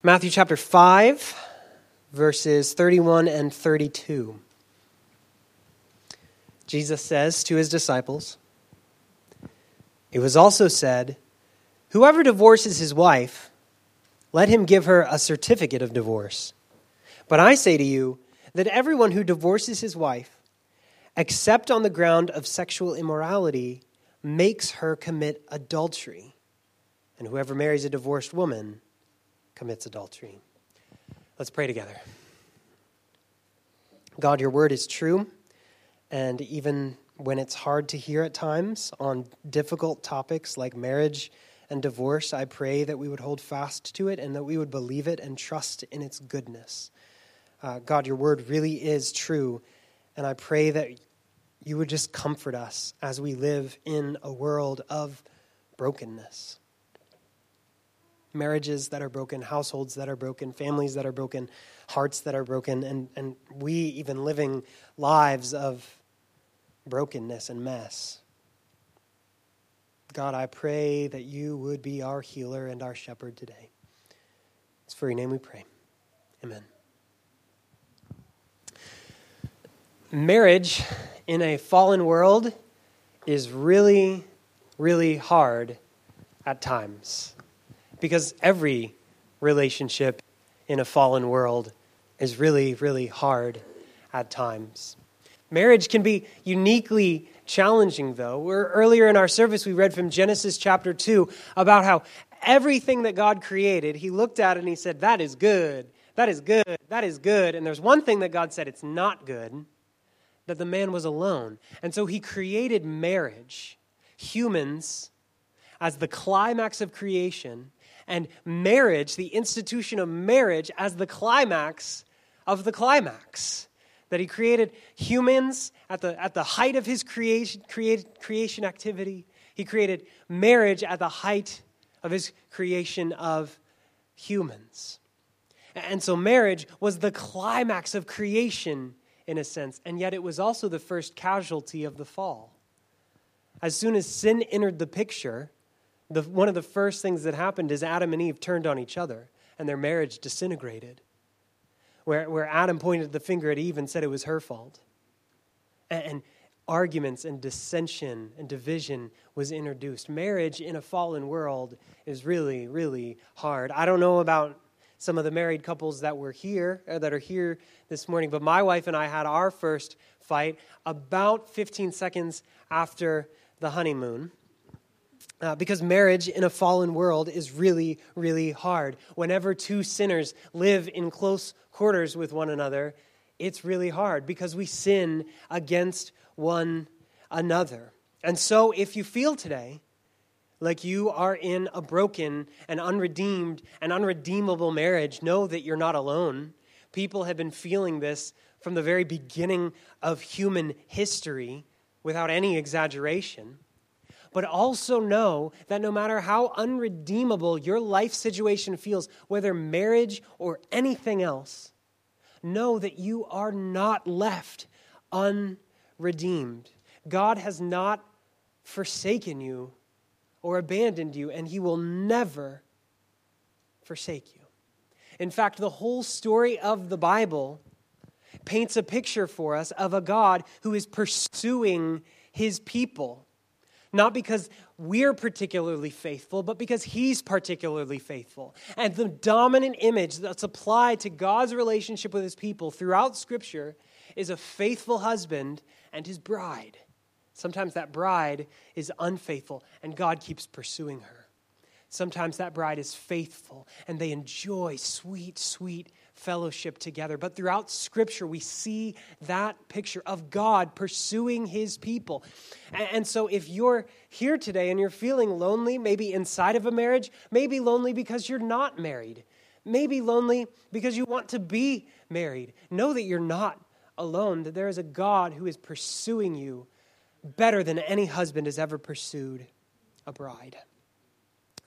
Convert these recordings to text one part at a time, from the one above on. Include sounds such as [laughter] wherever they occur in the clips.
Matthew chapter 5, verses 31 and 32. Jesus says to his disciples, It was also said, Whoever divorces his wife, let him give her a certificate of divorce. But I say to you that everyone who divorces his wife, except on the ground of sexual immorality, makes her commit adultery. And whoever marries a divorced woman, commits adultery. Let's pray together. God, your word is true, and even when it's hard to hear at times on difficult topics like marriage and divorce, I pray that we would hold fast to it and that we would believe it and trust in its goodness. Uh, God, your word really is true, and I pray that you would just comfort us as we live in a world of brokenness marriages that are broken, households that are broken, families that are broken, hearts that are broken, and, and we even living lives of brokenness and mess. God, I pray that you would be our healer and our shepherd today. It's for your name we pray. Amen. Marriage in a fallen world is really, really hard at times because every relationship in a fallen world is really, really hard at times. Marriage can be uniquely challenging, though. We're, earlier in our service, we read from Genesis chapter 2 about how everything that God created, He looked at it and He said, That is good, that is good, that is good. And there's one thing that God said, It's not good, that the man was alone. And so He created marriage, humans, as the climax of creation and marriage, the institution of marriage, as the climax of the climax. That he created humans at the, at the height of his creation, creation activity. He created marriage at the height of his creation of humans. And so marriage was the climax of creation in a sense, and yet it was also the first casualty of the fall. As soon as sin entered the picture, the, one of the first things that happened is Adam and Eve turned on each other and their marriage disintegrated. Where, where Adam pointed the finger at Eve and said it was her fault. And, and arguments and dissension and division was introduced. Marriage in a fallen world is really, really hard. I don't know about some of the married couples that were here, uh, that are here this morning, but my wife and I had our first fight about 15 seconds after the honeymoon. Uh, because marriage in a fallen world is really, really hard. Whenever two sinners live in close quarters with one another, it's really hard because we sin against one another. And so, if you feel today like you are in a broken and unredeemed and unredeemable marriage, know that you're not alone. People have been feeling this from the very beginning of human history without any exaggeration but also know that no matter how unredeemable your life situation feels, whether marriage or anything else, know that you are not left unredeemed. God has not forsaken you or abandoned you, and He will never forsake you. In fact, the whole story of the Bible paints a picture for us of a God who is pursuing His people not because we're particularly faithful, but because He's particularly faithful. And the dominant image that's applied to God's relationship with His people throughout Scripture is a faithful husband and his bride. Sometimes that bride is unfaithful, and God keeps pursuing her. Sometimes that bride is faithful, and they enjoy sweet, sweet fellowship together. But throughout Scripture, we see that picture of God pursuing His people. And so, if you're here today and you're feeling lonely, maybe inside of a marriage, maybe lonely because you're not married, maybe lonely because you want to be married, know that you're not alone, that there is a God who is pursuing you better than any husband has ever pursued a bride.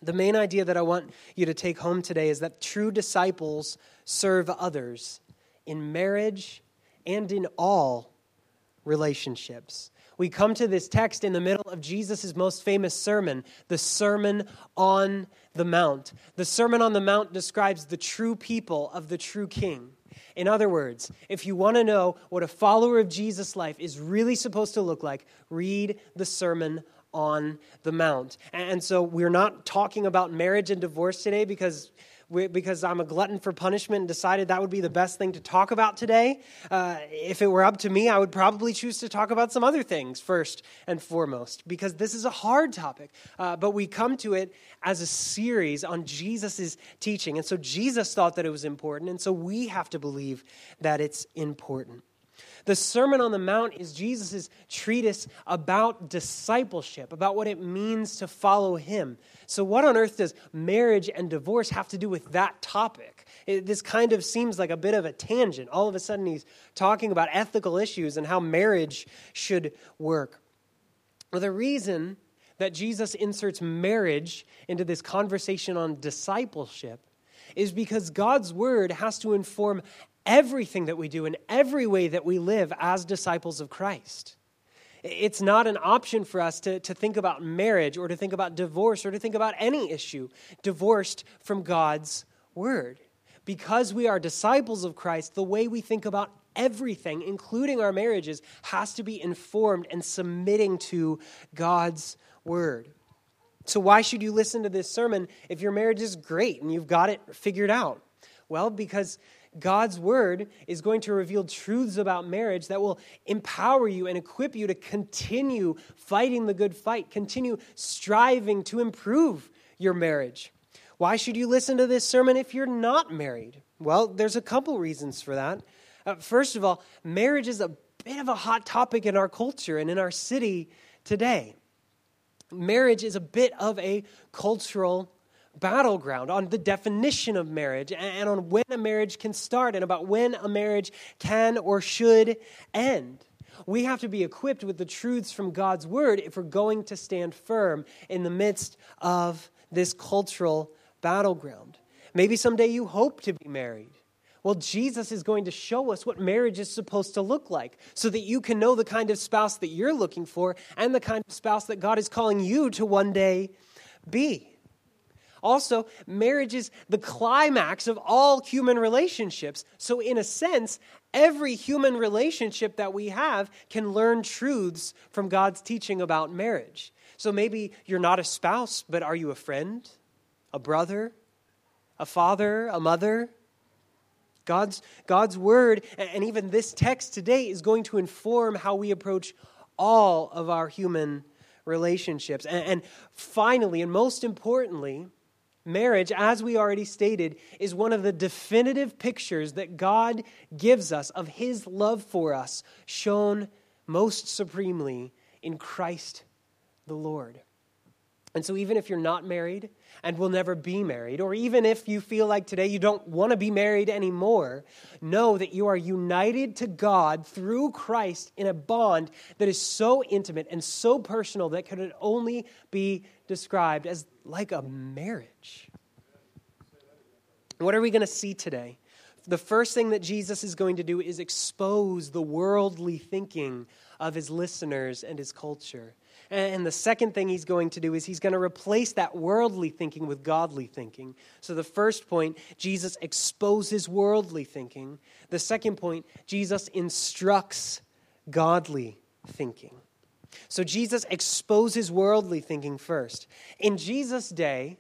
The main idea that I want you to take home today is that true disciples serve others in marriage and in all relationships. We come to this text in the middle of Jesus' most famous sermon, the Sermon on the Mount. The Sermon on the Mount describes the true people of the true king. In other words, if you want to know what a follower of Jesus' life is really supposed to look like, read the Sermon on the Mount. And so we're not talking about marriage and divorce today because because I'm a glutton for punishment and decided that would be the best thing to talk about today. Uh, if it were up to me, I would probably choose to talk about some other things first and foremost, because this is a hard topic. Uh, but we come to it as a series on Jesus' teaching. And so Jesus thought that it was important, and so we have to believe that it's important. The Sermon on the Mount is Jesus' treatise about discipleship, about what it means to follow him. So, what on earth does marriage and divorce have to do with that topic? It, this kind of seems like a bit of a tangent. All of a sudden, he's talking about ethical issues and how marriage should work. Well, the reason that Jesus inserts marriage into this conversation on discipleship is because God's word has to inform everything that we do in every way that we live as disciples of Christ. It's not an option for us to, to think about marriage or to think about divorce or to think about any issue divorced from God's word. Because we are disciples of Christ, the way we think about everything, including our marriages, has to be informed and submitting to God's word. So, why should you listen to this sermon if your marriage is great and you've got it figured out? Well, because God's word is going to reveal truths about marriage that will empower you and equip you to continue fighting the good fight, continue striving to improve your marriage. Why should you listen to this sermon if you're not married? Well, there's a couple reasons for that. Uh, first of all, marriage is a bit of a hot topic in our culture and in our city today. Marriage is a bit of a cultural battleground on the definition of marriage and on when a marriage can start and about when a marriage can or should end. We have to be equipped with the truths from God's word if we're going to stand firm in the midst of this cultural battleground. Maybe someday you hope to be married. Well, Jesus is going to show us what marriage is supposed to look like so that you can know the kind of spouse that you're looking for and the kind of spouse that God is calling you to one day be. Also, marriage is the climax of all human relationships. So, in a sense, every human relationship that we have can learn truths from God's teaching about marriage. So, maybe you're not a spouse, but are you a friend, a brother, a father, a mother? God's, God's word, and even this text today, is going to inform how we approach all of our human relationships. And, and finally, and most importantly, Marriage, as we already stated, is one of the definitive pictures that God gives us of His love for us, shown most supremely in Christ the Lord. And so, even if you're not married and will never be married, or even if you feel like today you don't want to be married anymore, know that you are united to God through Christ in a bond that is so intimate and so personal that could only be described as like a marriage. What are we going to see today? The first thing that Jesus is going to do is expose the worldly thinking of his listeners and his culture. And the second thing he's going to do is he's going to replace that worldly thinking with godly thinking. So, the first point, Jesus exposes worldly thinking. The second point, Jesus instructs godly thinking. So, Jesus exposes worldly thinking first. In Jesus' day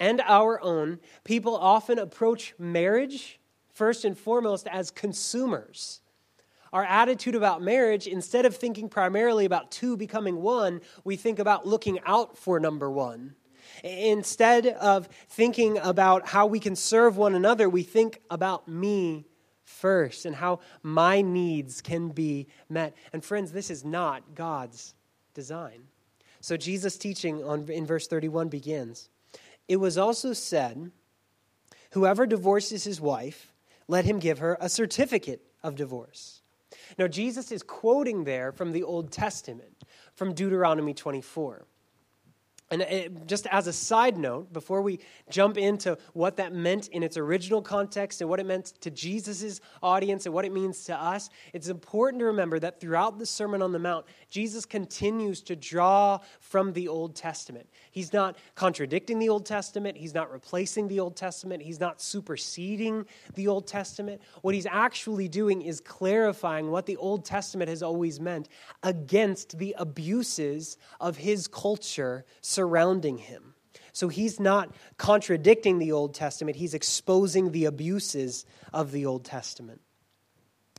and our own, people often approach marriage first and foremost as consumers our attitude about marriage, instead of thinking primarily about two becoming one, we think about looking out for number one. Instead of thinking about how we can serve one another, we think about me first and how my needs can be met. And friends, this is not God's design. So Jesus' teaching on, in verse 31 begins It was also said, Whoever divorces his wife, let him give her a certificate of divorce. Now, Jesus is quoting there from the Old Testament, from Deuteronomy 24. And it, just as a side note, before we jump into what that meant in its original context and what it meant to Jesus' audience and what it means to us, it's important to remember that throughout the Sermon on the Mount, Jesus continues to draw from the Old Testament. He's not contradicting the Old Testament, he's not replacing the Old Testament, he's not superseding the Old Testament. What he's actually doing is clarifying what the Old Testament has always meant against the abuses of his culture surrounding him. So he's not contradicting the Old Testament, he's exposing the abuses of the Old Testament.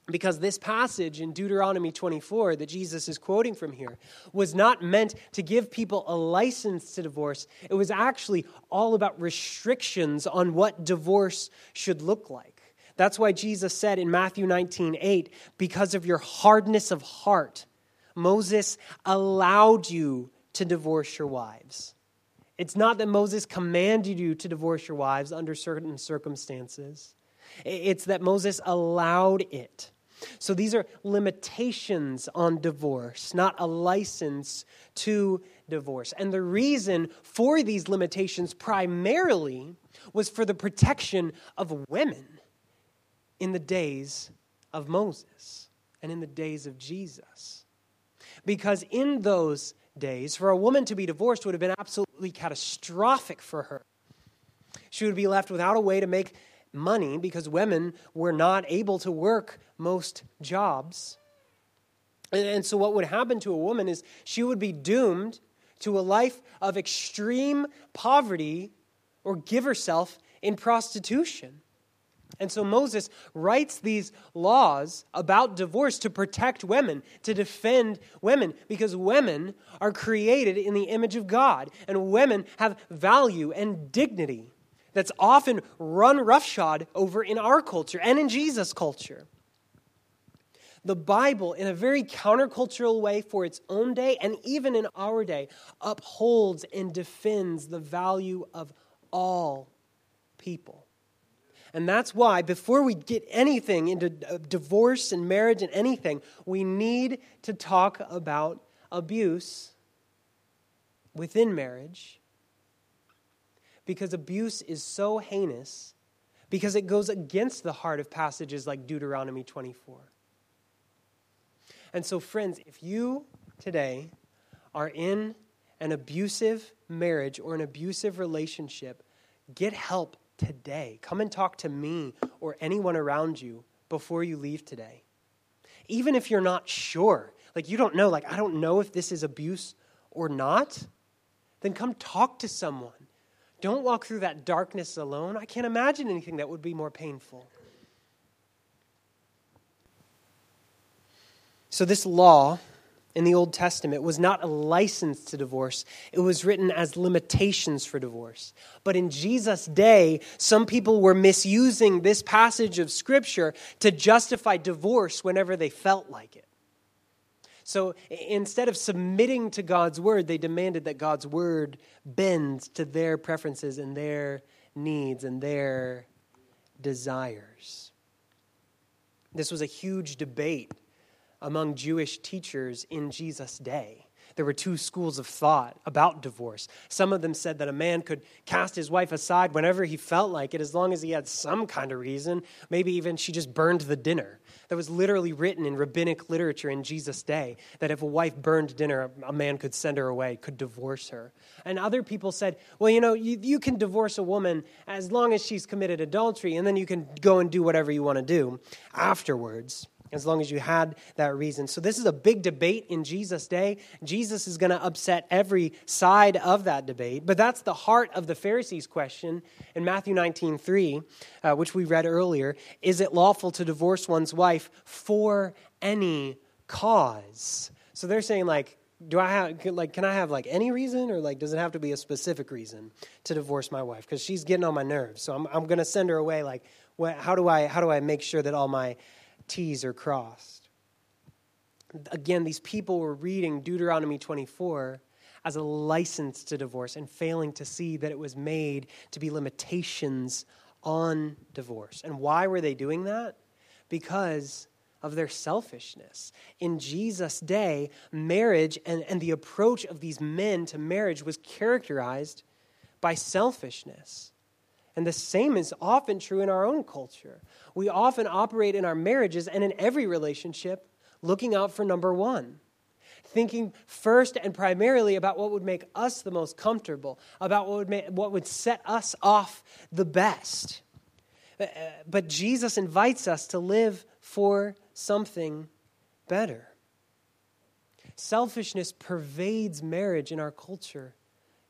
Because this passage in Deuteronomy 24 that Jesus is quoting from here was not meant to give people a license to divorce. It was actually all about restrictions on what divorce should look like. That's why Jesus said in Matthew 19 8, because of your hardness of heart, Moses allowed you to divorce your wives. It's not that Moses commanded you to divorce your wives under certain circumstances, it's that Moses allowed it. So these are limitations on divorce, not a license to divorce. And the reason for these limitations primarily was for the protection of women in the days of Moses and in the days of Jesus. Because in those days, for a woman to be divorced would have been absolutely catastrophic for her. She would be left without a way to make money because women were not able to work most jobs. And so, what would happen to a woman is she would be doomed to a life of extreme poverty or give herself in prostitution. And so Moses writes these laws about divorce to protect women, to defend women, because women are created in the image of God, and women have value and dignity that's often run roughshod over in our culture and in Jesus' culture. The Bible, in a very countercultural way for its own day and even in our day, upholds and defends the value of all people. And that's why, before we get anything into uh, divorce and marriage and anything, we need to talk about abuse within marriage because abuse is so heinous because it goes against the heart of passages like Deuteronomy 24. And so, friends, if you today are in an abusive marriage or an abusive relationship, get help today. Come and talk to me or anyone around you before you leave today. Even if you're not sure, like you don't know, like I don't know if this is abuse or not, then come talk to someone. Don't walk through that darkness alone. I can't imagine anything that would be more painful. So, this law in the Old Testament was not a license to divorce, it was written as limitations for divorce. But in Jesus' day, some people were misusing this passage of Scripture to justify divorce whenever they felt like it. So instead of submitting to God's word, they demanded that God's word bend to their preferences and their needs and their desires. This was a huge debate among Jewish teachers in Jesus' day there were two schools of thought about divorce. Some of them said that a man could cast his wife aside whenever he felt like it, as long as he had some kind of reason. Maybe even she just burned the dinner. That was literally written in rabbinic literature in Jesus' day that if a wife burned dinner, a man could send her away, could divorce her. And other people said, well, you know, you, you can divorce a woman as long as she's committed adultery, and then you can go and do whatever you want to do afterwards as long as you had that reason. So, this is a big debate in Jesus' day. Jesus is going to upset every side of that debate. But that's the heart of the Pharisees' question in Matthew 19 3, uh, which we read earlier. Is it lawful to divorce one's wife for any cause? So, they're saying, like, do I have like can I have like any reason or like does it have to be a specific reason to divorce my wife because she's getting on my nerves so I'm I'm going to send her away like what, how do I how do I make sure that all my T's are crossed. Again, these people were reading Deuteronomy 24 as a license to divorce and failing to see that it was made to be limitations on divorce. And why were they doing that? Because of their selfishness. In Jesus' day, marriage and, and the approach of these men to marriage was characterized by selfishness. And the same is often true in our own culture. We often operate in our marriages and in every relationship looking out for number one, thinking first and primarily about what would make us the most comfortable, about what would, make, what would set us off the best. Uh, but Jesus invites us to live for something better. Selfishness pervades marriage in our culture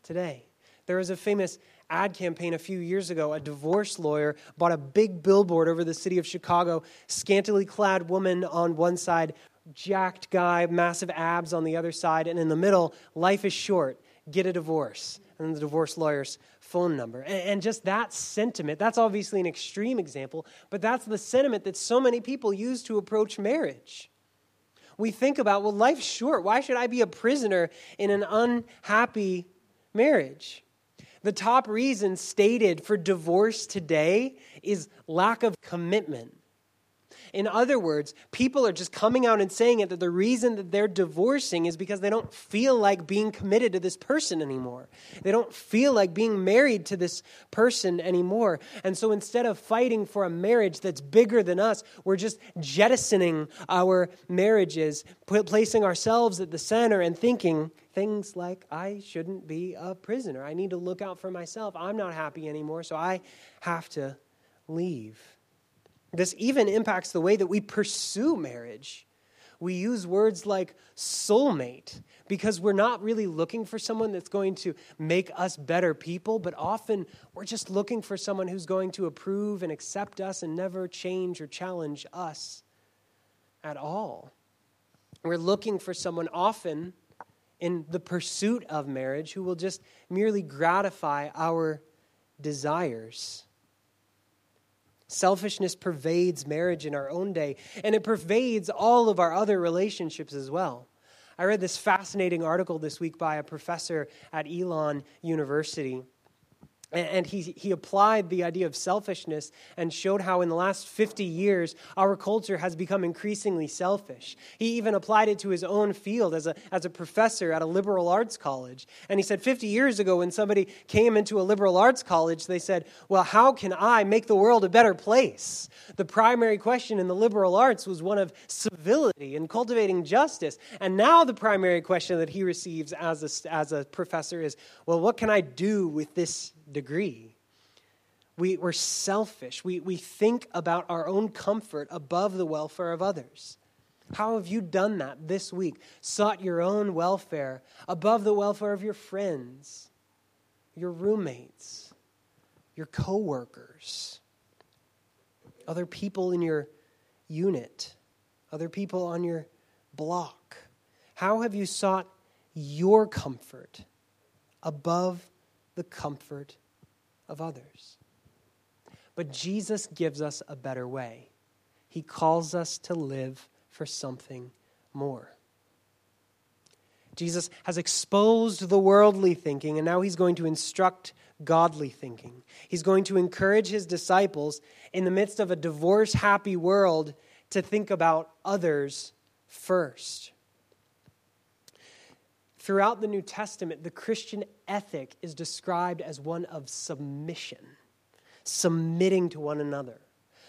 today. There is a famous ad campaign a few years ago. A divorce lawyer bought a big billboard over the city of Chicago, scantily clad woman on one side, jacked guy, massive abs on the other side, and in the middle, life is short, get a divorce. And the divorce lawyer's phone number. And just that sentiment, that's obviously an extreme example, but that's the sentiment that so many people use to approach marriage. We think about, well, life's short. Why should I be a prisoner in an unhappy marriage? The top reason stated for divorce today is lack of commitment. In other words, people are just coming out and saying it that the reason that they're divorcing is because they don't feel like being committed to this person anymore. They don't feel like being married to this person anymore. And so instead of fighting for a marriage that's bigger than us, we're just jettisoning our marriages, placing ourselves at the center and thinking things like, I shouldn't be a prisoner. I need to look out for myself. I'm not happy anymore, so I have to leave. This even impacts the way that we pursue marriage. We use words like soulmate because we're not really looking for someone that's going to make us better people, but often we're just looking for someone who's going to approve and accept us and never change or challenge us at all. We're looking for someone often in the pursuit of marriage who will just merely gratify our desires. Selfishness pervades marriage in our own day, and it pervades all of our other relationships as well. I read this fascinating article this week by a professor at Elon University and he, he applied the idea of selfishness and showed how in the last 50 years our culture has become increasingly selfish. He even applied it to his own field as a, as a professor at a liberal arts college. And he said 50 years ago, when somebody came into a liberal arts college, they said, Well, how can I make the world a better place? The primary question in the liberal arts was one of civility and cultivating justice. And now the primary question that he receives as a, as a professor is, Well, what can I do with this degree. We, we're selfish. We, we think about our own comfort above the welfare of others. How have you done that this week? Sought your own welfare above the welfare of your friends, your roommates, your coworkers, other people in your unit, other people on your block? How have you sought your comfort above the comfort of others. But Jesus gives us a better way. He calls us to live for something more. Jesus has exposed the worldly thinking, and now he's going to instruct godly thinking. He's going to encourage his disciples in the midst of a divorce happy world to think about others first. Throughout the New Testament, the Christian ethic is described as one of submission, submitting to one another.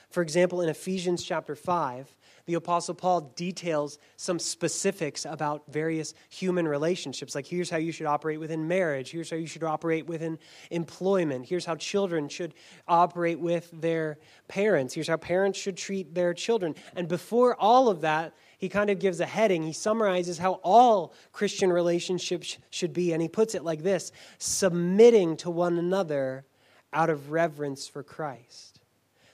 For example, in Ephesians chapter 5, the Apostle Paul details some specifics about various human relationships. Like, here's how you should operate within marriage, here's how you should operate within employment, here's how children should operate with their parents, here's how parents should treat their children. And before all of that, he kind of gives a heading. He summarizes how all Christian relationships should be, and he puts it like this submitting to one another out of reverence for Christ.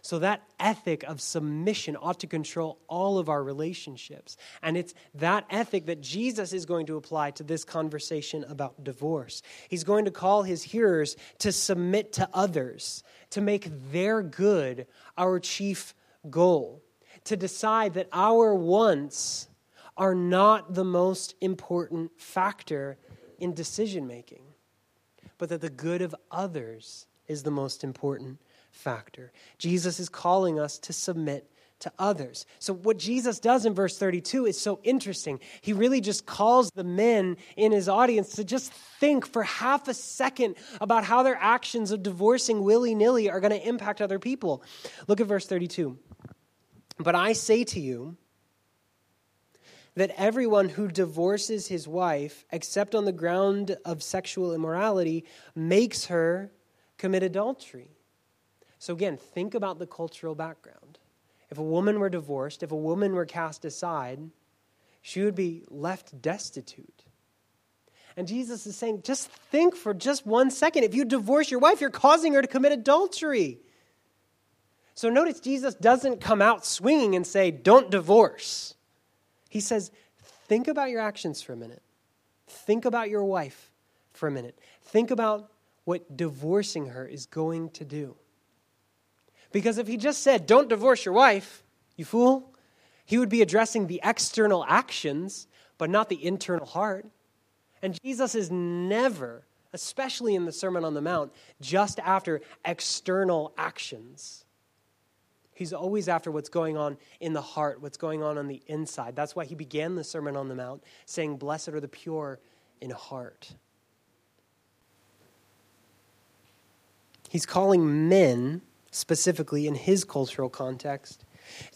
So, that ethic of submission ought to control all of our relationships. And it's that ethic that Jesus is going to apply to this conversation about divorce. He's going to call his hearers to submit to others, to make their good our chief goal to decide that our wants are not the most important factor in decision making, but that the good of others is the most important factor. Jesus is calling us to submit to others. So, what Jesus does in verse 32 is so interesting. He really just calls the men in his audience to just think for half a second about how their actions of divorcing willy nilly are going to impact other people. Look at verse 32. But I say to you, that everyone who divorces his wife, except on the ground of sexual immorality, makes her commit adultery. So, again, think about the cultural background. If a woman were divorced, if a woman were cast aside, she would be left destitute. And Jesus is saying, just think for just one second. If you divorce your wife, you're causing her to commit adultery. So notice Jesus doesn't come out swinging and say, don't divorce. He says, think about your actions for a minute. Think about your wife for a minute. Think about what divorcing her is going to do. Because if he just said, Don't divorce your wife, you fool, he would be addressing the external actions, but not the internal heart. And Jesus is never, especially in the Sermon on the Mount, just after external actions. He's always after what's going on in the heart, what's going on on the inside. That's why he began the Sermon on the Mount saying, Blessed are the pure in heart. He's calling men specifically in his cultural context,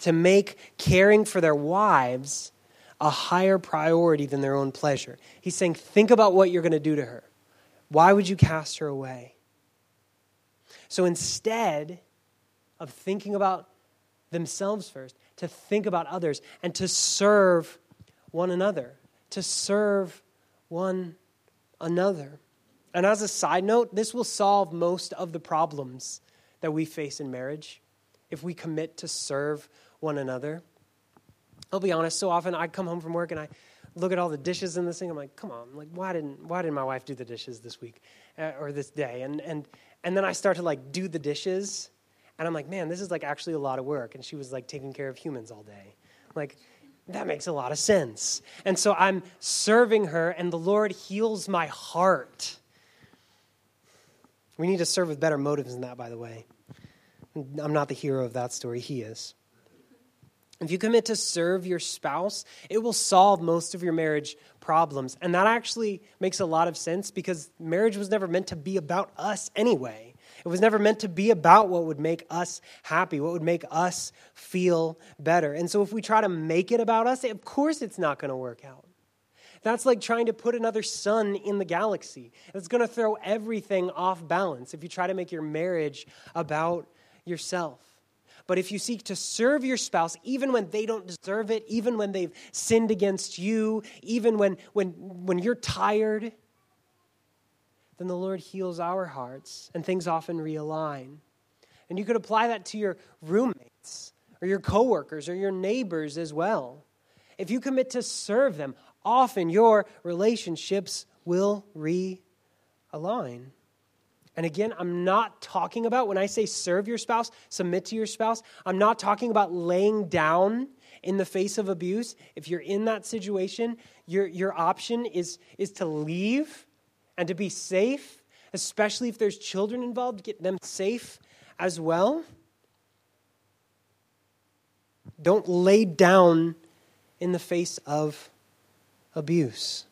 to make caring for their wives a higher priority than their own pleasure. He's saying, think about what you're going to do to her. Why would you cast her away? So instead of thinking about themselves first, to think about others and to serve one another, to serve one another. And as a side note, this will solve most of the problems that we face in marriage if we commit to serve one another. I'll be honest, so often I come home from work and I look at all the dishes in this thing. I'm like, come on, like why didn't why didn't my wife do the dishes this week uh, or this day? And and and then I start to like do the dishes, and I'm like, man, this is like actually a lot of work. And she was like taking care of humans all day, like. That makes a lot of sense. And so I'm serving her, and the Lord heals my heart. We need to serve with better motives than that, by the way. I'm not the hero of that story, he is. If you commit to serve your spouse, it will solve most of your marriage problems. And that actually makes a lot of sense because marriage was never meant to be about us anyway. It was never meant to be about what would make us happy, what would make us feel better. And so if we try to make it about us, of course it's not going to work out. That's like trying to put another sun in the galaxy. It's going to throw everything off balance if you try to make your marriage about yourself. But if you seek to serve your spouse, even when they don't deserve it, even when they've sinned against you, even when, when, when you're tired, then the Lord heals our hearts and things often realign. And you could apply that to your roommates or your coworkers or your neighbors as well. If you commit to serve them, often your relationships will realign. And again, I'm not talking about, when I say serve your spouse, submit to your spouse, I'm not talking about laying down in the face of abuse. If you're in that situation, your, your option is, is to leave and to be safe, especially if there's children involved, get them safe as well. Don't lay down in the face of abuse.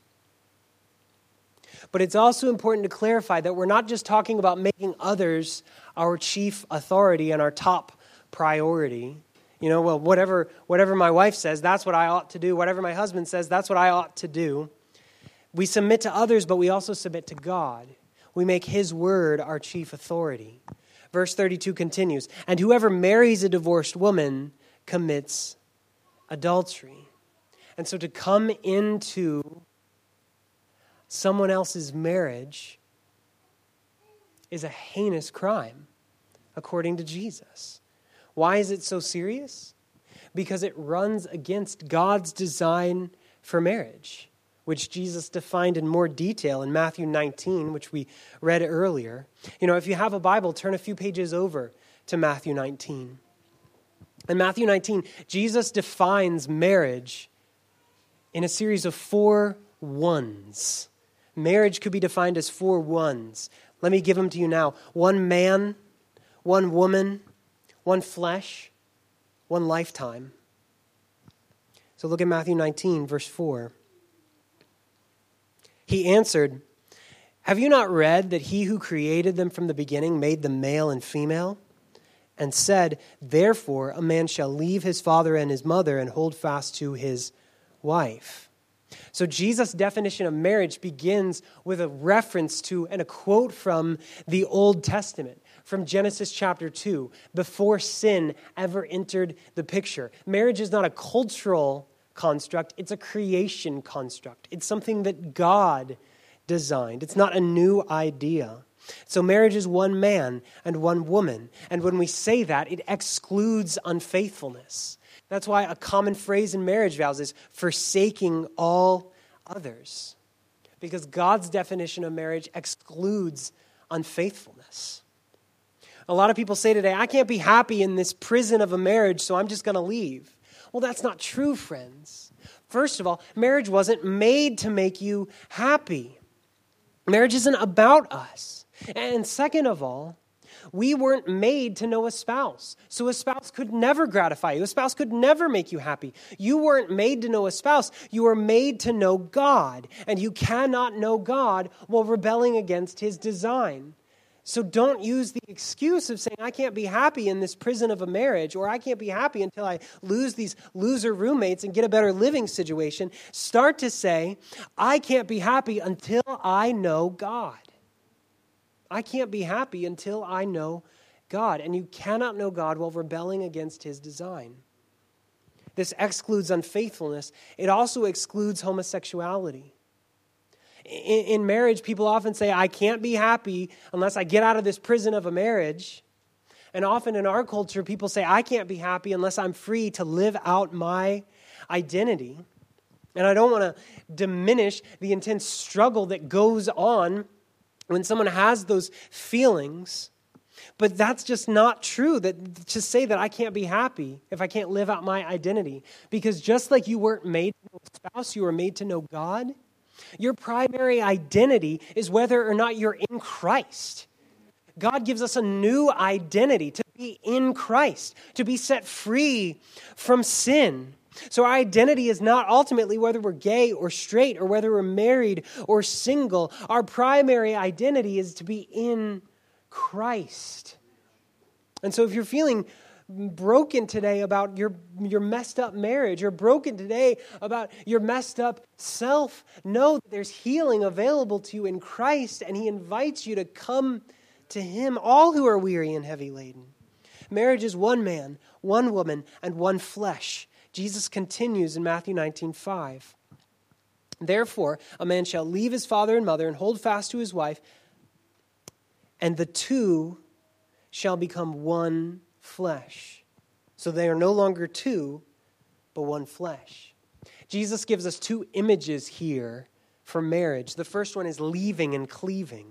But it's also important to clarify that we're not just talking about making others our chief authority and our top priority. You know, well, whatever, whatever my wife says, that's what I ought to do. Whatever my husband says, that's what I ought to do. We submit to others, but we also submit to God. We make His word our chief authority. Verse 32 continues And whoever marries a divorced woman commits adultery. And so to come into someone else's marriage is a heinous crime, according to Jesus. Why is it so serious? Because it runs against God's design for marriage, which Jesus defined in more detail in Matthew 19, which we read earlier. You know, if you have a Bible, turn a few pages over to Matthew 19. In Matthew 19, Jesus defines marriage in a series of four ones. Marriage could be defined as four ones. Let me give them to you now one man, one woman, one flesh, one lifetime. So look at Matthew 19, verse 4. He answered, Have you not read that he who created them from the beginning made them male and female? And said, Therefore, a man shall leave his father and his mother and hold fast to his wife. So, Jesus' definition of marriage begins with a reference to and a quote from the Old Testament, from Genesis chapter 2, before sin ever entered the picture. Marriage is not a cultural construct, it's a creation construct. It's something that God designed, it's not a new idea. So, marriage is one man and one woman. And when we say that, it excludes unfaithfulness. That's why a common phrase in marriage vows is forsaking all others. Because God's definition of marriage excludes unfaithfulness. A lot of people say today, I can't be happy in this prison of a marriage, so I'm just going to leave. Well, that's not true, friends. First of all, marriage wasn't made to make you happy. Marriage isn't about us. And second of all, we weren't made to know a spouse. So a spouse could never gratify you. A spouse could never make you happy. You weren't made to know a spouse. You were made to know God. And you cannot know God while rebelling against his design. So don't use the excuse of saying, I can't be happy in this prison of a marriage, or I can't be happy until I lose these loser roommates and get a better living situation. Start to say, I can't be happy until I know God. I can't be happy until I know God. And you cannot know God while rebelling against his design. This excludes unfaithfulness, it also excludes homosexuality in, marriage, people often say, I can't be happy unless I get out of this prison of a marriage. And often in our culture, people say, I can't be happy unless I'm free to live out my identity. And I don't want to diminish the intense struggle that goes on when someone has those feelings. But that's just not true that to say that I can't be happy if I can't live out my identity. Because just like you weren't made to know a spouse, you were made to know God. Your primary identity is whether or not you're in Christ. God gives us a new identity to be in Christ, to be set free from sin. So, our identity is not ultimately whether we're gay or straight or whether we're married or single. Our primary identity is to be in Christ. And so, if you're feeling broken today about your, your messed up marriage. You're broken today about your messed up self. Know there's healing available to you in Christ, and He invites you to come to Him, all who are weary and heavy laden. Marriage is one man, one woman, and one flesh. Jesus continues in Matthew 19 5. Therefore, a man shall leave his father and mother and hold fast to his wife, and the two shall become one flesh. So they are no longer two, but one flesh. Jesus gives us two images here for marriage. The first one is leaving and cleaving.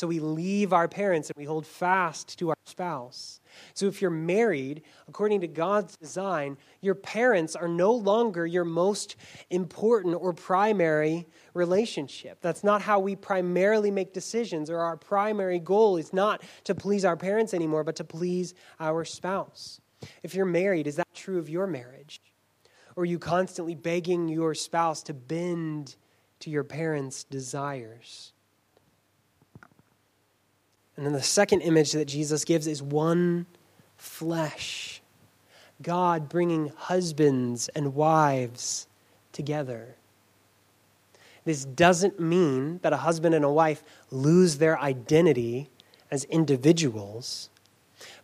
So we leave our parents and we hold fast to our spouse. So if you're married, according to God's design, your parents are no longer your most important or primary relationship. That's not how we primarily make decisions, or our primary goal is not to please our parents anymore, but to please our spouse. If you're married, is that true of your marriage? Or are you constantly begging your spouse to bend to your parents' desires? And then the second image that Jesus gives is one flesh. God bringing husbands and wives together. This doesn't mean that a husband and a wife lose their identity as individuals,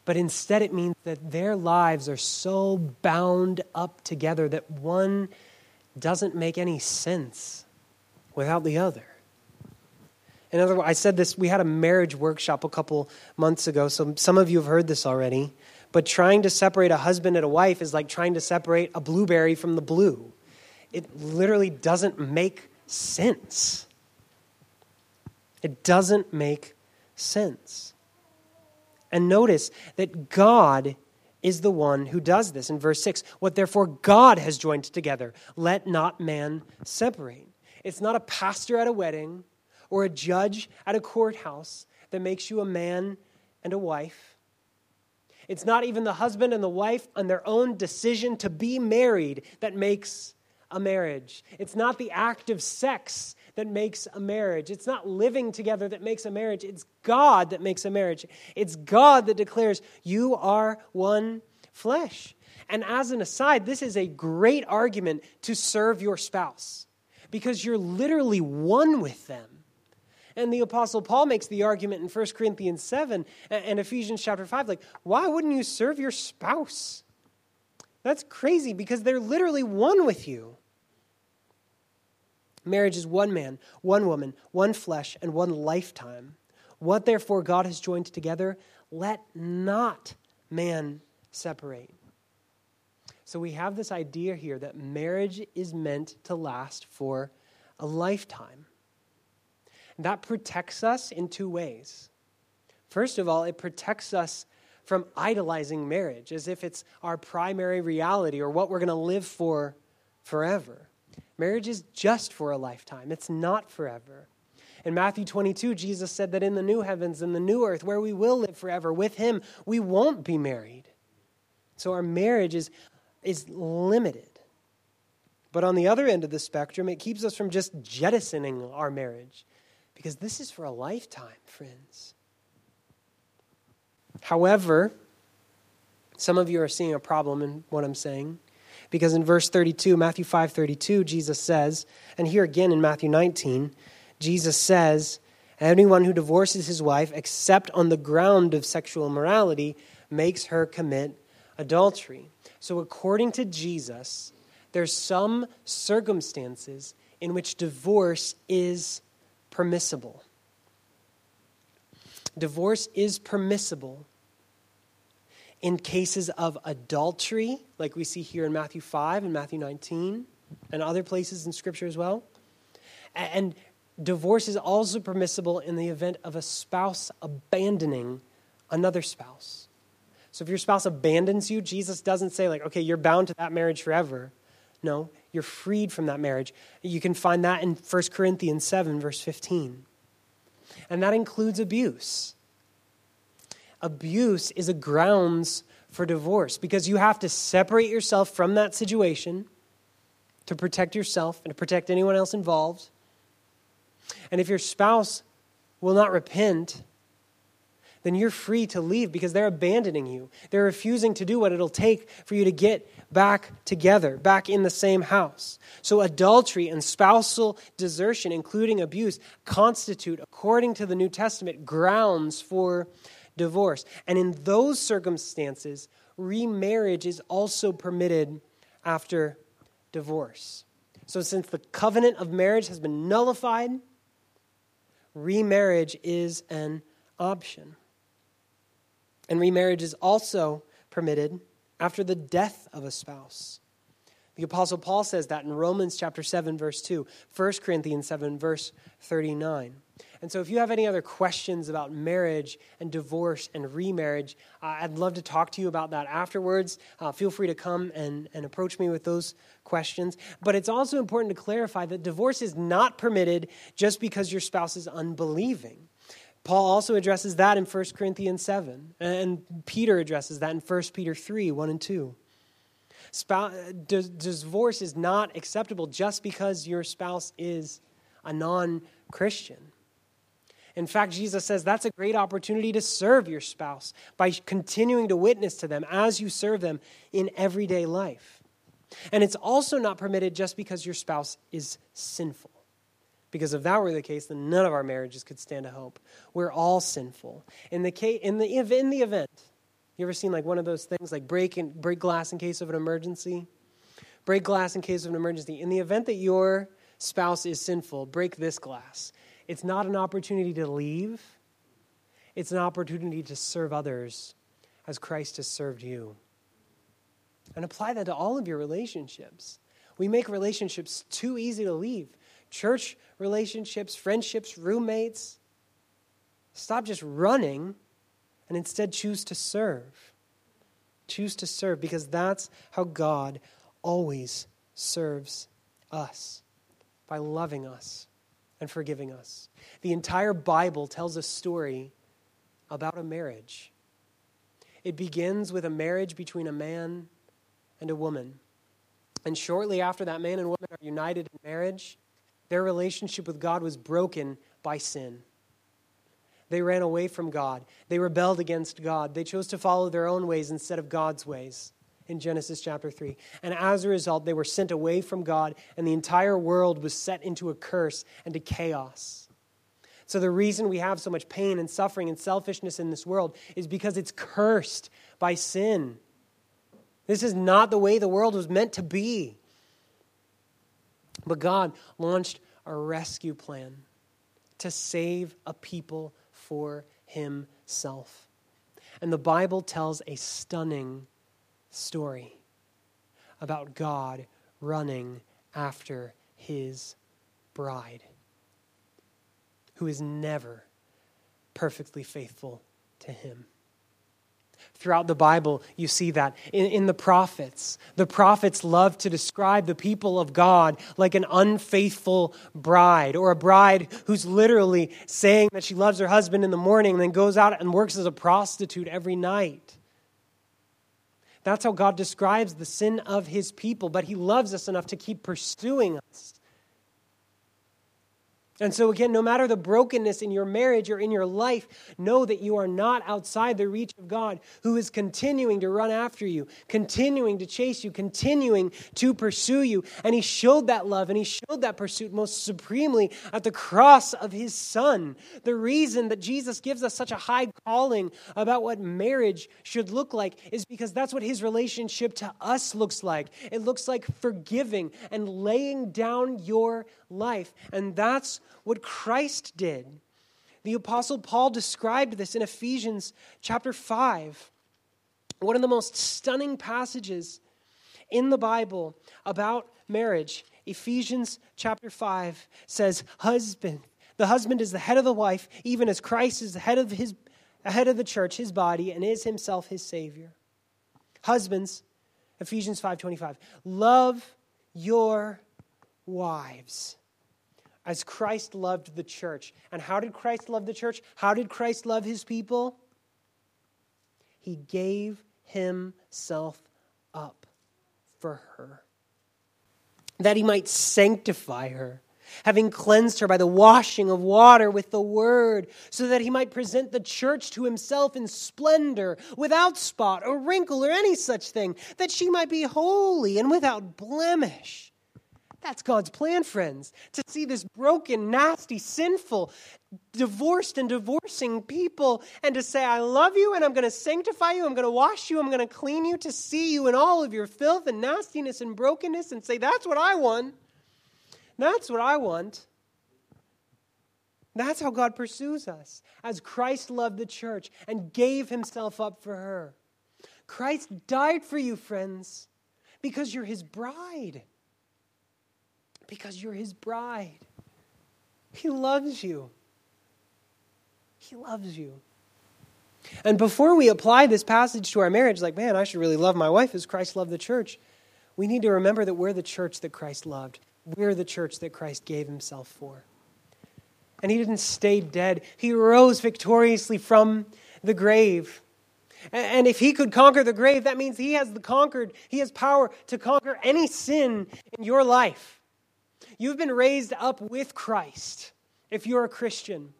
but instead it means that their lives are so bound up together that one doesn't make any sense without the other. In other words, I said this, we had a marriage workshop a couple months ago, so some of you have heard this already. But trying to separate a husband and a wife is like trying to separate a blueberry from the blue. It literally doesn't make sense. It doesn't make sense. And notice that God is the one who does this. In verse 6, what therefore God has joined together, let not man separate. It's not a pastor at a wedding or a judge at a courthouse that makes you a man and a wife. It's not even the husband and the wife on their own decision to be married that makes a marriage. It's not the act of sex that makes a marriage. It's not living together that makes a marriage. It's God that makes a marriage. It's God that declares, You are one flesh. And as an aside, this is a great argument to serve your spouse because you're literally one with them. And the Apostle Paul makes the argument in 1 Corinthians 7 and Ephesians chapter 5 like, why wouldn't you serve your spouse? That's crazy because they're literally one with you. Marriage is one man, one woman, one flesh, and one lifetime. What therefore God has joined together, let not man separate. So we have this idea here that marriage is meant to last for a lifetime. That protects us in two ways. First of all, it protects us from idolizing marriage as if it's our primary reality or what we're going to live for forever. Marriage is just for a lifetime, it's not forever. In Matthew 22, Jesus said that in the new heavens and the new earth, where we will live forever with Him, we won't be married. So our marriage is, is limited. But on the other end of the spectrum, it keeps us from just jettisoning our marriage because this is for a lifetime, friends. However, some of you are seeing a problem in what I'm saying. Because in verse 32, Matthew 5 32, Jesus says, and here again in Matthew 19, Jesus says, Anyone who divorces his wife, except on the ground of sexual immorality, makes her commit adultery. So, according to Jesus, there's some circumstances in which divorce is permissible. Divorce is permissible in cases of adultery, like we see here in Matthew 5 and Matthew 19, and other places in Scripture as well. And divorce is also permissible in the event of a spouse abandoning another spouse. So if your spouse abandons you, Jesus doesn't say, like, okay, you're bound to that marriage forever. No, you're freed from that marriage. You can find that in 1 Corinthians 7, verse 15. And that includes abuse abuse is a grounds for divorce because you have to separate yourself from that situation to protect yourself and to protect anyone else involved. And if your spouse will not repent, then you're free to leave because they're abandoning you. They're refusing to do what it'll take for you to get back together, back in the same house. So, adultery and spousal desertion, including abuse, constitute, according to the New Testament, grounds for divorce. And in those circumstances, remarriage is also permitted after divorce. So, since the covenant of marriage has been nullified, remarriage is an option. And remarriage is also permitted after the death of a spouse. The Apostle Paul says that in Romans chapter 7, verse 2, 1 Corinthians 7, verse 39. And so, if you have any other questions about marriage and divorce and remarriage, uh, I'd love to talk to you about that afterwards. Uh, feel free to come and, and approach me with those questions. But it's also important to clarify that divorce is not permitted just because your spouse is unbelieving. Paul also addresses that in 1 Corinthians 7, and Peter addresses that in 1 Peter 3 1 and 2. Spouse, divorce is not acceptable just because your spouse is a non Christian. In fact, Jesus says that's a great opportunity to serve your spouse by continuing to witness to them as you serve them in everyday life. And it's also not permitted just because your spouse is sinful. Because if that were the case, then none of our marriages could stand a hope. We're all sinful. In the, case, in the, in the event, you ever seen like one of those things like break, in, break glass in case of an emergency? Break glass in case of an emergency. In the event that your spouse is sinful, break this glass. It's not an opportunity to leave, it's an opportunity to serve others as Christ has served you. And apply that to all of your relationships. We make relationships too easy to leave. Church relationships, friendships, roommates. Stop just running and instead choose to serve. Choose to serve because that's how God always serves us by loving us and forgiving us. The entire Bible tells a story about a marriage. it begins with a marriage between a man and a woman. And shortly after that man and woman are united in marriage, their relationship with God was broken by sin. They ran away from God. They rebelled against God. They chose to follow their own ways instead of God's ways in Genesis chapter 3. And as a result, they were sent away from God, and the entire world was set into a curse and to chaos. So, the reason we have so much pain and suffering and selfishness in this world is because it's cursed by sin. This is not the way the world was meant to be. But God launched a rescue plan to save a people for himself. And the Bible tells a stunning story about God running after his bride, who is never perfectly faithful to him. Throughout the Bible, you see that. In, in, the prophets, the prophets love to describe the people of God like an unfaithful bride, or a bride who's literally saying that she loves her husband in the morning and then goes out and works as a prostitute every night. That's how God describes the sin of his people, but he loves us enough to keep pursuing us and so, again, no matter the brokenness in your marriage or in your life, know that you are not outside the reach of God, who is continuing to run after you, continuing to chase you, continuing to pursue you. And He showed that love and He showed that pursuit most supremely at the cross of His Son. The reason that Jesus gives us such a high calling about what marriage should look like is because that's what His relationship to us looks like. It looks like forgiving and laying down your life. And that's what Christ did. The Apostle Paul described this in Ephesians chapter 5. One of the most stunning passages in the Bible about marriage. Ephesians chapter 5 says, Husband, the husband is the head of the wife, even as Christ is the head of his head of the church, his body, and is himself his Savior. Husbands, Ephesians 5:25, love your wives as Christ loved the church. And how did Christ love the church? How did Christ love his people? He gave himself up for her, that he might sanctify her, having cleansed her by the washing of water with the word, so that he might present the church to himself in splendor, without spot or wrinkle or any such thing, that she might be holy and without blemish. That's God's plan, friends, to see this broken, nasty, sinful, divorced and divorcing people and to say, I love you and I'm going to sanctify you, I'm going to wash you, I'm going to clean you, to see you in all of your filth and nastiness and brokenness and say, That's what I want. That's what I want. That's how God pursues us, as Christ loved the church and gave himself up for her. Christ died for you, friends, because you're his bride because you're his bride. He loves you. He loves you. And before we apply this passage to our marriage, like, man, I should really love my wife as Christ loved the church, we need to remember that we're the church that Christ loved. We're the church that Christ gave himself for. And he didn't stay dead, he rose victoriously from the grave. And if he could conquer the grave, that means he has the conquered, he has power to conquer any sin in your life. You've been raised up with Christ if you're a Christian.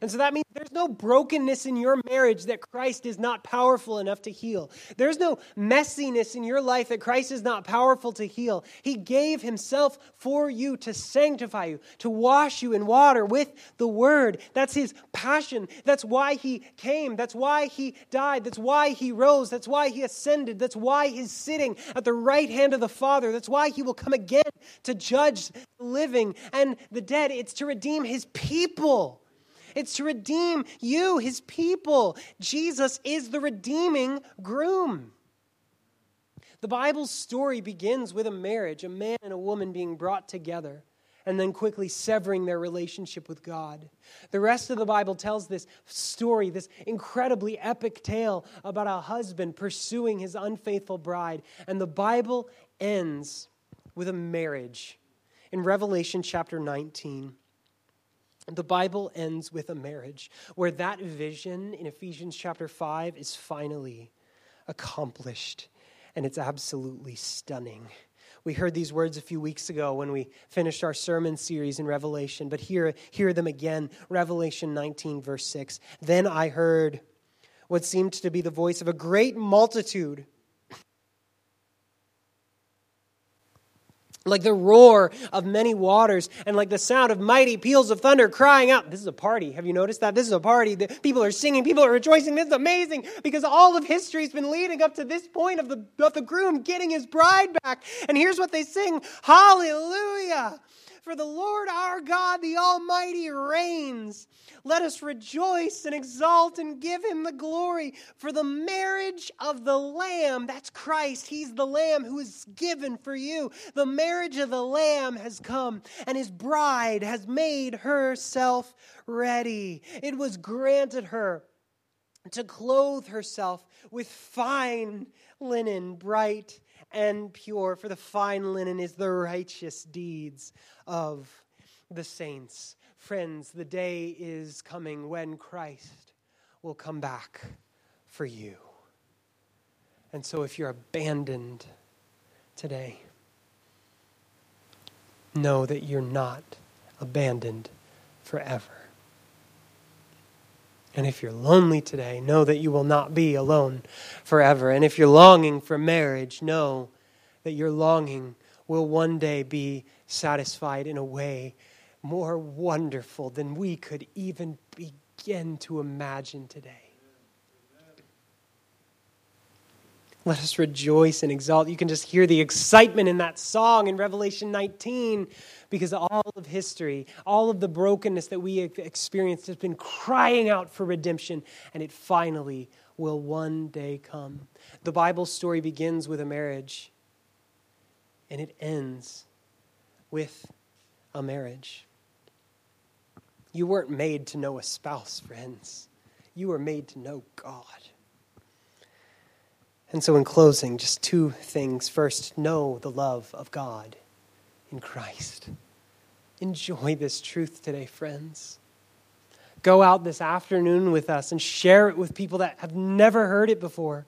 And so that means there's no brokenness in your marriage that Christ is not powerful enough to heal. There's no messiness in your life that Christ is not powerful to heal. He gave himself for you to sanctify you, to wash you in water with the word. That's his passion. That's why he came. That's why he died. That's why he rose. That's why he ascended. That's why he's sitting at the right hand of the Father. That's why he will come again to judge the living and the dead. It's to redeem his people. It's to redeem you, his people. Jesus is the redeeming groom. The Bible's story begins with a marriage, a man and a woman being brought together and then quickly severing their relationship with God. The rest of the Bible tells this story, this incredibly epic tale about a husband pursuing his unfaithful bride. And the Bible ends with a marriage in Revelation chapter 19 the Bible ends with a marriage where that vision in Ephesians chapter 5 is finally accomplished, and it's absolutely stunning. We heard these words a few weeks ago when we finished our sermon series in Revelation, but hear, hear them again. Revelation 19, verse 6. Then I heard what seemed to be the voice of a great multitude like the roar of many waters and like the sound of mighty peals of thunder crying out. This is a party. Have you noticed that? This is a party. The people are singing, people are rejoicing. This is amazing because all of history has been leading up to this point of the, of the groom getting his bride back. And here's what they sing Hallelujah! For the Lord our God, the Almighty, reigns. Let us rejoice and exalt and give him the glory. For the marriage of the Lamb, that's Christ, he's the Lamb who is given for you. The marriage of the Lamb has come, and his bride has made herself ready. It was granted her to clothe herself with fine linen, bright and pure, for the fine linen is the righteous deeds of the saints. Friends, the day is coming when Christ will come back for you. And so if you're abandoned today, know that you're not abandoned forever. And if you're lonely today, know that you will not be alone forever. And if you're longing for marriage, know that your longing will one day be satisfied in a way more wonderful than we could even begin to imagine today. Let us rejoice and exalt. You can just hear the excitement in that song in Revelation 19 because all of history, all of the brokenness that we have experienced has been crying out for redemption, and it finally will one day come. The Bible story begins with a marriage, and it ends with a marriage. You weren't made to know a spouse, friends. You were made to know God. And so, in closing, just two things. First, know the love of God in Christ. Enjoy this truth today, friends. Go out this afternoon with us and share it with people that have never heard it before,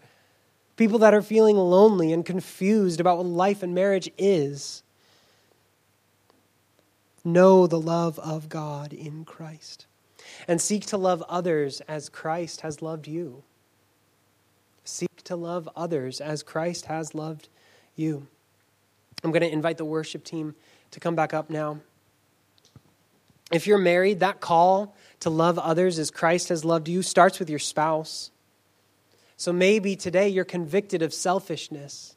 people that are feeling lonely and confused about what life and marriage is. Know the love of God in Christ and seek to love others as Christ has loved you seek to love others as Christ has loved you. I'm going to invite the worship team to come back up now. If you're married, that call to love others as Christ has loved you starts with your spouse. So maybe today you're convicted of selfishness.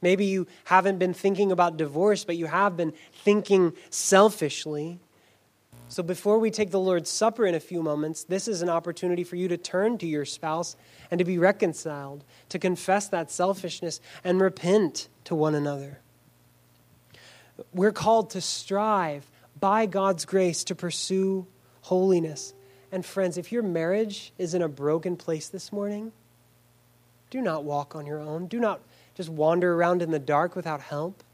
Maybe you haven't been thinking about divorce, but you have been thinking selfishly. So before we take the Lord's Supper in a few moments, this is an opportunity for you to turn to your spouse and to be reconciled, to confess that selfishness and repent to one another. We're called to strive by God's grace to pursue holiness. And friends, if your marriage is in a broken place this morning, do not walk on your own. Do not just wander around in the dark without help.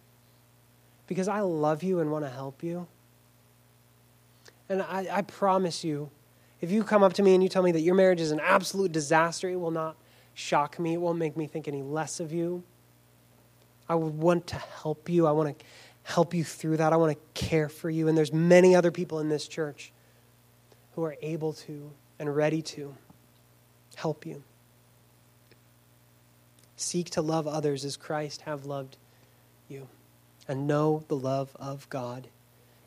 Because I love you and want to help you. And I, I promise you, if you come up to me and you tell me that your marriage is an absolute disaster, it will not shock me. It won't make me think any less of you. I would want to help you. I want to help you through that. I want to care for you. And there's many other people in this church who are able to and ready to help you. Seek to love others as Christ have loved you and know the love of God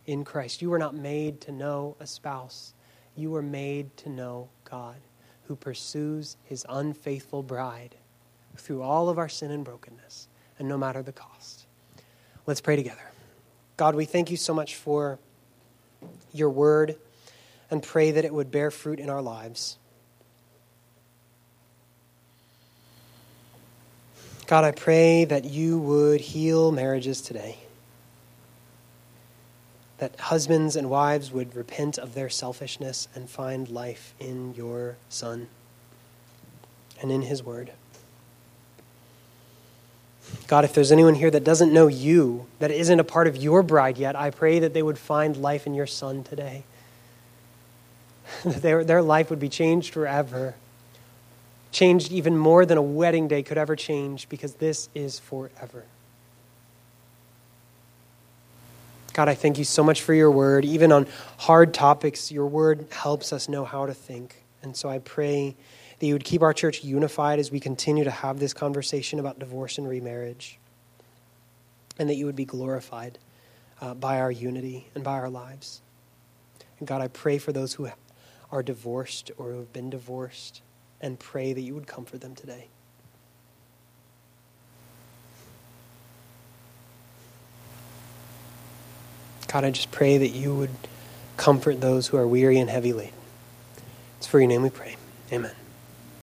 in Christ. You were not made to know a spouse, you were made to know God, who pursues his unfaithful bride through all of our sin and brokenness, and no matter the cost. Let's pray together. God, we thank you so much for your word and pray that it would bear fruit in our lives. God, I pray that you would heal marriages today that husbands and wives would repent of their selfishness and find life in your Son and in His Word. God, if there's anyone here that doesn't know you, that isn't a part of your bride yet, I pray that they would find life in your Son today. [laughs] that their, their life would be changed forever changed even more than a wedding day could ever change because this is forever. God, I thank you so much for your word. Even on hard topics, your word helps us know how to think. And so I pray that you would keep our church unified as we continue to have this conversation about divorce and remarriage, and that you would be glorified uh, by our unity and by our lives. And God, I pray for those who are divorced or who have been divorced, and pray that you would comfort them today. God, I just pray that you would comfort those who are weary and heavy laden. It's for your name we pray. Amen.